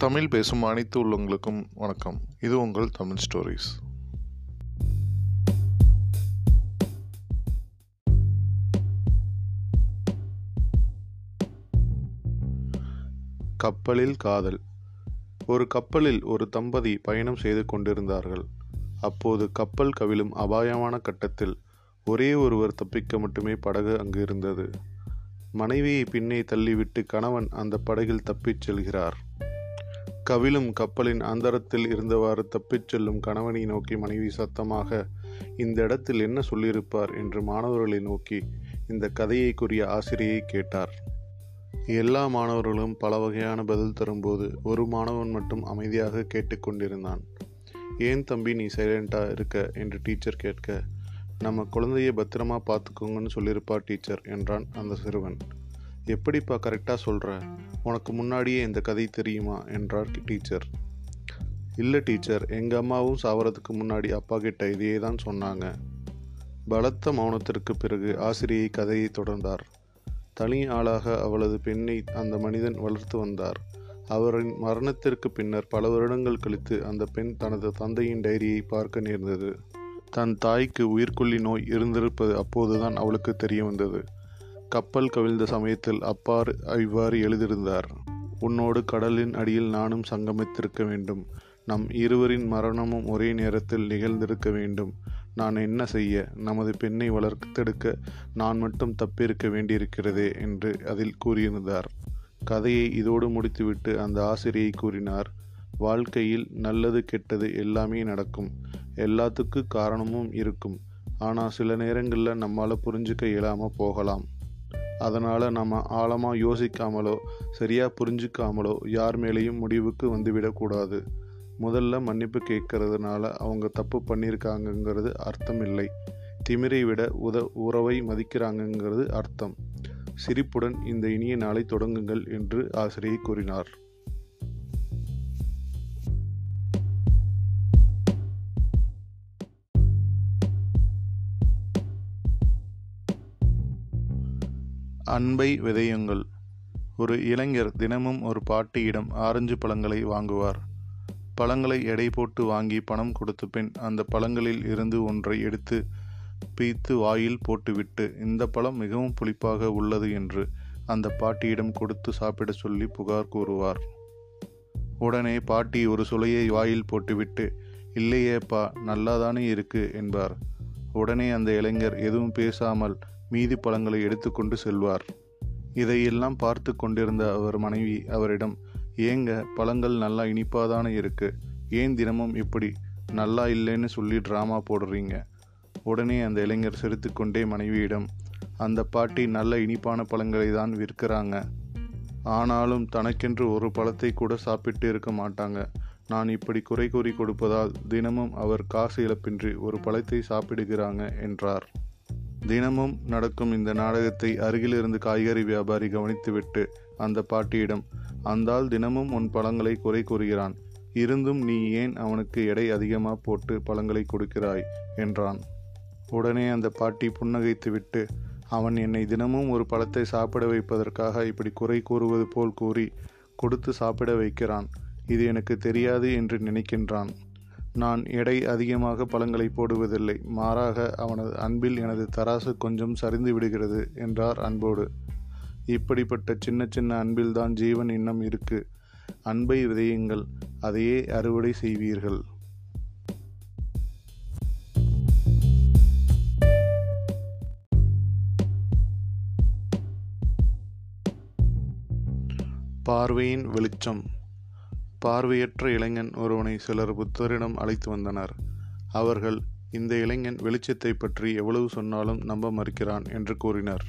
தமிழ் பேசும் அனைத்து உள்ளவங்களுக்கும் வணக்கம். இது உங்கள் தமிழ் ஸ்டோரிஸ் கப்பலில் காதல். ஒரு கப்பலில் ஒரு தம்பதி பயணம் செய்து கொண்டிருந்தார்கள். அப்போது கப்பல் கவிழும் அபாயமான கட்டத்தில் ஒரே ஒருவர் தப்பிக்க மட்டுமே படகு அங்கு இருந்தது. மனைவியை பின்னே தள்ளிவிட்டு கணவன் அந்த படகில் தப்பிச் செல்கிறார். கவிழும் கப்பலின் அந்தரத்தில் இருந்தவாறு தப்பிச் செல்லும் கணவனை நோக்கி மனைவி சத்தமாக இந்த இடத்தில் என்ன சொல்லியிருப்பார்? என்று மாணவர்களை நோக்கி இந்த கதையை கூறிய ஆசிரியை கேட்டார். எல்லா மாணவர்களும் பல வகையான பதில் தரும்போது ஒரு மாணவன் மட்டும் அமைதியாக கேட்டுக்கொண்டிருந்தான் ஏன் தம்பி நீ சைலண்டா இருக்க? என்று டீச்சர் கேட்க நம்ம குழந்தையை பத்திரமா பார்த்துக்கோங்கன்னு சொல்லியிருப்பா டீச்சர் என்றான் அந்த சிறுவன். எப்படிப்பா கரெக்டாக சொல்கிற உனக்கு முன்னாடியே இந்த கதை தெரியுமா? என்றார் டீச்சர். இல்லை டீச்சர் எங்கள் அம்மாவும் சாவறதுக்கு முன்னாடி அப்பா கிட்ட இதையே தான் சொன்னாங்க. பலத்த மௌனத்திற்கு பிறகு ஆசிரியை கதையை தொடர்ந்தார். தனி ஆளாக அவளது பெண்ணை அந்த மனிதன் வளர்த்து வந்தார். அவரின் மரணத்திற்கு பின்னர் பல வருடங்கள் கழித்து அந்த பெண் தனது தந்தையின் டைரியை பார்க்க நேர்ந்தது. தன் தாய்க்கு உயிர்கொல்லி நோய் இருந்திருப்பது அப்போதுதான் அவளுக்கு தெரிய வந்தது. கப்பல் கவிழ்ந்த சமயத்தில் அப்பார் இவ்வாறு எழுதியிருந்தார். உன்னோடு கடலின் அடியில் நானும் சங்கமித்திருக்க வேண்டும். நம் இருவரின் மரணமும் ஒரே நேரத்தில் நிகழ்ந்திருக்க வேண்டும். நான் என்ன செய்ய? நமது பெண்ணை வளர்த்தெடுக்க நான் மட்டும் தப்பியிருக்க வேண்டியிருக்கிறதே என்று அதில் கூறியிருந்தார். கதையை இதோடு முடித்துவிட்டு அந்த ஆசிரியை கூறினார். வாழ்க்கையில் நல்லது கெட்டது எல்லாமே நடக்கும். எல்லாத்துக்கு காரணமும் இருக்கும். ஆனால் சில நேரங்களில் நம்மால் புரிஞ்சுக்க இயலாமல் போகலாம். அதனால் நம்ம ஆழமாக யோசிக்காமலோ சரியாக புரிஞ்சுக்காமலோ யார் மேலேயும் முடிவுக்கு வந்துவிடக்கூடாது. முதல்ல மன்னிப்பு கேட்கறதுனால அவங்க தப்பு பண்ணியிருக்காங்கங்கிறது அர்த்தம் இல்லை திமிரை விட உத உறவை மதிக்கிறாங்கங்கிறது அர்த்தம். சிரிப்புடன் இந்த இனிய நாளை தொடங்குங்கள் என்று ஆசிரியை கூறினார். அன்பை விதையுங்கள். ஒரு இளைஞர் தினமும் ஒரு பாட்டியிடம் ஆரஞ்சு பழங்களை வாங்குவார். பழங்களை எடை போட்டு வாங்கி பணம் கொடுத்த பின் அந்த பழங்களில் இருந்து ஒன்றை எடுத்து பீத்து வாயில் போட்டுவிட்டு இந்த பழம் மிகவும் புளிப்பாக உள்ளது என்று அந்த பாட்டியிடம் கொடுத்து சாப்பிட சொல்லி புகார் கூறுவார். உடனே பாட்டி ஒரு சுளையை வாயில் போட்டுவிட்டு இல்லையேப்பா நல்லாதானே இருக்கு என்பார். உடனே அந்த இளைஞர் எதுவும் பேசாமல் மீதி பழங்களை எடுத்துக்கொண்டு செல்வார். இதையெல்லாம் பார்த்து கொண்டிருந்த அவர் மனைவி அவரிடம் ஏங்க பழங்கள் நல்லா இனிப்பாதானே இருக்கு. ஏன் தினமும் இப்படி நல்லா இல்லைன்னு சொல்லி ட்ராமா போடுறீங்க? உடனே அந்த இளைஞர் சிரித்துக்கொண்டே மனைவியிடம் அந்த பாட்டி நல்ல இனிப்பான பழங்களை தான் விற்கிறாங்க. ஆனாலும் தனக்கென்று ஒரு பழத்தை கூட சாப்பிட்டு இருக்க மாட்டாங்க. நான் இப்படி குறை கூறி கொடுப்பதால் தினமும் அவர் காசு இழப்பின்றி ஒரு பழத்தை சாப்பிடுகிறாங்க என்றார். தினமும் நடக்கும் இந்த நாடகத்தை அருகிலிருந்து காய்கறி வியாபாரி கவனித்துவிட்டு அந்த பாட்டியிடம் அந்தால் தினமும் உன் பழங்களை குறை கூறுகிறான். இருந்தும் நீ ஏன் அவனுக்கு எடை அதிகமாக போட்டு பழங்களை கொடுக்கிறாய்? என்றான். உடனே அந்த பாட்டி புன்னகைத்துவிட்டு அவன் என்னை தினமும் ஒரு பழத்தை சாப்பிட வைப்பதற்காக இப்படி குறை கூறுவது போல் கூறி கொடுத்து சாப்பிட வைக்கிறான். இது எனக்கு தெரியாது என்று நினைக்கின்றான். நான் எடை அதிகமாக பழங்களை போடுவதில்லை. மாறாக அவனது அன்பில் எனது தராசு கொஞ்சம் சரிந்து விடுகிறது என்றார் அன்போடு. இப்படிப்பட்ட சின்ன சின்ன அன்பில்தான் ஜீவன் இன்னும் இருக்கு. அன்பை விதையுங்கள் அதையே அறுவடை செய்வீர்கள். பார்வையின் வெளிச்சம். பார்வையற்ற இளைஞன் ஒருவனை சிலர் புத்தரிடம் அழைத்து வந்தனர். அவர்கள் இந்த இளைஞன் வெளிச்சத்தை பற்றி எவ்வளவு சொன்னாலும் நம்ப மறுக்கிறான் என்று கூறினர்.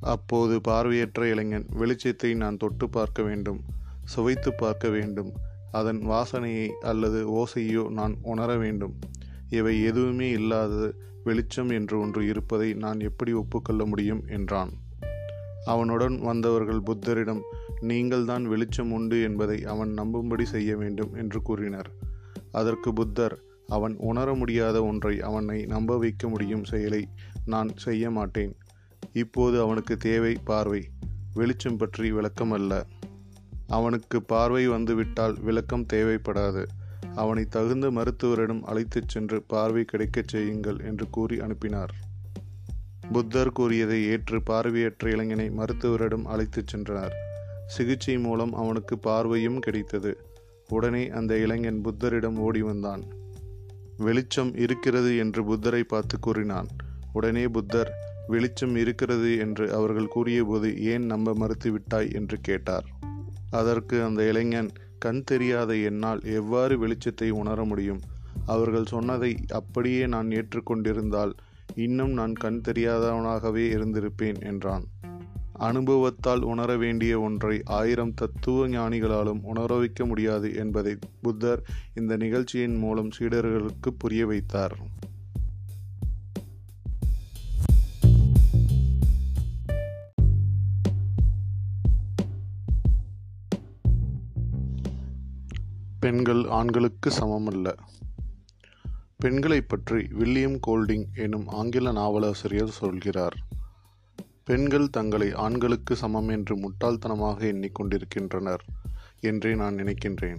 அப்போது பார்வையற்ற இளைஞன் வெளிச்சத்தை நான் தொட்டு பார்க்க வேண்டும் சுவைத்து பார்க்க வேண்டும். அதன் வாசனையை அல்லது ஓசையோ நான் உணர வேண்டும். இவை எதுவுமே இல்லாத வெளிச்சம் என்று ஒன்று இருப்பதை நான் எப்படி ஒப்புக்கொள்ள முடியும்? என்றான். அவனுடன் வந்தவர்கள் புத்தரிடம் நீங்கள்தான் வெளிச்சம் உண்டு என்பதை அவன் நம்பும்படி செய்ய வேண்டும் என்று கூறினர். அதற்கு புத்தர் அவன் உணர முடியாத ஒன்றை அவனை நம்ப வைக்க முடியும் செயலை நான் செய்ய மாட்டேன். இப்போது அவனுக்கு தேவை பார்வை. வெளிச்சம் பற்றி விளக்கம் அல்ல. அவனுக்கு பார்வை வந்துவிட்டால் விளக்கம் தேவைப்படாது. அவனை தகுந்த மருத்துவரிடம் அழைத்துச் சென்று பார்வை கிடைக்கச் செய்யுங்கள் என்று கூறி அனுப்பினார். புத்தர் கூறியதை ஏற்று பார்வையற்ற இளைஞனை மருத்துவரிடம் அழைத்துச் சென்றனர் சிகிச்சை மூலம் அவனுக்கு பார்வையும் கிடைத்தது. உடனே அந்த இளைஞன் புத்தரிடம் ஓடி வந்தான். வெளிச்சம் இருக்கிறது என்று புத்தரை பார்த்து கூறினான். உடனே புத்தர் வெளிச்சம் இருக்கிறது என்று அவர்கள் கூறியபோது ஏன் நம்ப மறுத்துவிட்டாய் என்று கேட்டார். அதற்கு அந்த இளைஞன் கண் தெரியாத என்னால் எவ்வாறு வெளிச்சத்தை உணர முடியும்? அவர்கள் சொன்னதை அப்படியே நான் ஏற்றுக்கொண்டிருந்தால் இன்னும் நான் கண் தெரியாதவனாகவே இருந்திருப்பேன் என்றான். அனுபவத்தால் உணர வேண்டிய ஒன்றை ஆயிரம் தத்துவ ஞானிகளாலும் உணர வைக்க முடியாது என்பதை புத்தர் இந்த நிகழ்ச்சியின் மூலம் சீடர்களுக்கு புரிய வைத்தார். பெண்கள் ஆண்களுக்கு சமமல்ல. பெண்களைப் பற்றி வில்லியம் கோல்டிங் எனும் ஆங்கில நாவலாசிரியர் சொல்கிறார். பெண்கள் தங்களை ஆண்களுக்கு சமம் என்று முட்டாள்தனமாக எண்ணிக்கொண்டிருக்கின்றனர் என்றே நான் நினைக்கின்றேன்.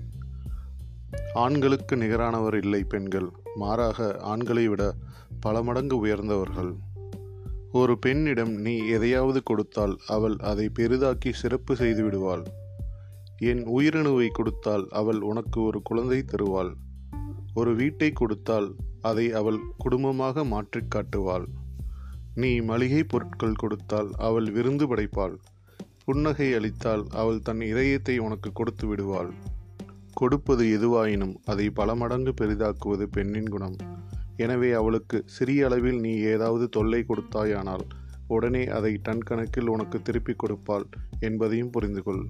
ஆண்களுக்கு நிகரானவர் இல்லை பெண்கள் மாறாக ஆண்களை விட பல மடங்கு உயர்ந்தவர்கள். ஒரு பெண்ணிடம் நீ எதையாவது கொடுத்தால் அவள் அதை பெரிதாக்கி சிறப்பு செய்து விடுவாள். என் உயிரணுவை கொடுத்தால் அவள் உனக்கு ஒரு குழந்தை தருவாள். ஒரு வீட்டை கொடுத்தால் அதை அவள் குடும்பமாக மாற்றிக் காட்டுவாள். நீ மளிகை பொருட்கள் கொடுத்தால் அவள் விருந்து படைப்பாள். புன்னகை அளித்தால் அவள் தன் இதயத்தை உனக்கு கொடுத்து விடுவாள். கொடுப்பது எதுவாயினும் அதை பல மடங்கு பெரிதாக்குவது பெண்ணின் குணம். எனவே அவளுக்கு சிறிய அளவில் நீ ஏதாவது தொல்லை கொடுத்தாயானால் உடனே அதை டன் கணக்கில் உனக்கு திருப்பிக் கொடுப்பாள் என்பதையும் புரிந்துகொள்.